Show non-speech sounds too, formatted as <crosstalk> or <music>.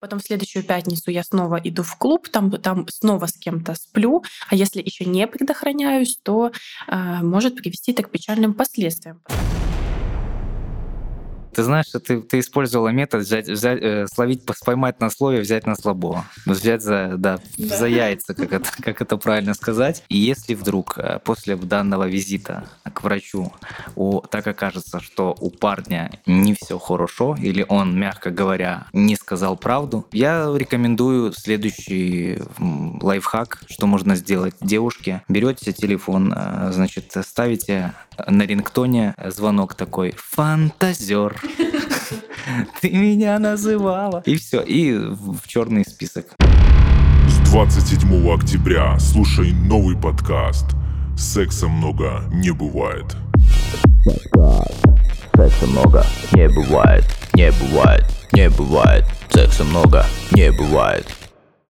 Потом в следующую пятницу я снова иду в клуб, там, там снова с кем-то сплю. А если еще не предохраняюсь, то э, может привести так к печальным последствиям. Ты знаешь, ты, ты использовала метод взять, взять, э, словить, поймать на слове, взять на слабо. Взять за, да, да. за яйца, как это, как это правильно сказать. И если вдруг э, после данного визита к врачу, у, так окажется, что у парня не все хорошо, или он, мягко говоря, не сказал правду, я рекомендую следующий лайфхак, что можно сделать девушке. Берете телефон, э, значит, ставите на рингтоне звонок такой «Фантазер». <laughs> Ты меня называла. И все, и в черный список. С 27 октября слушай новый подкаст «Секса много не бывает». Секса много не бывает, не бывает, не бывает. Секса много не бывает.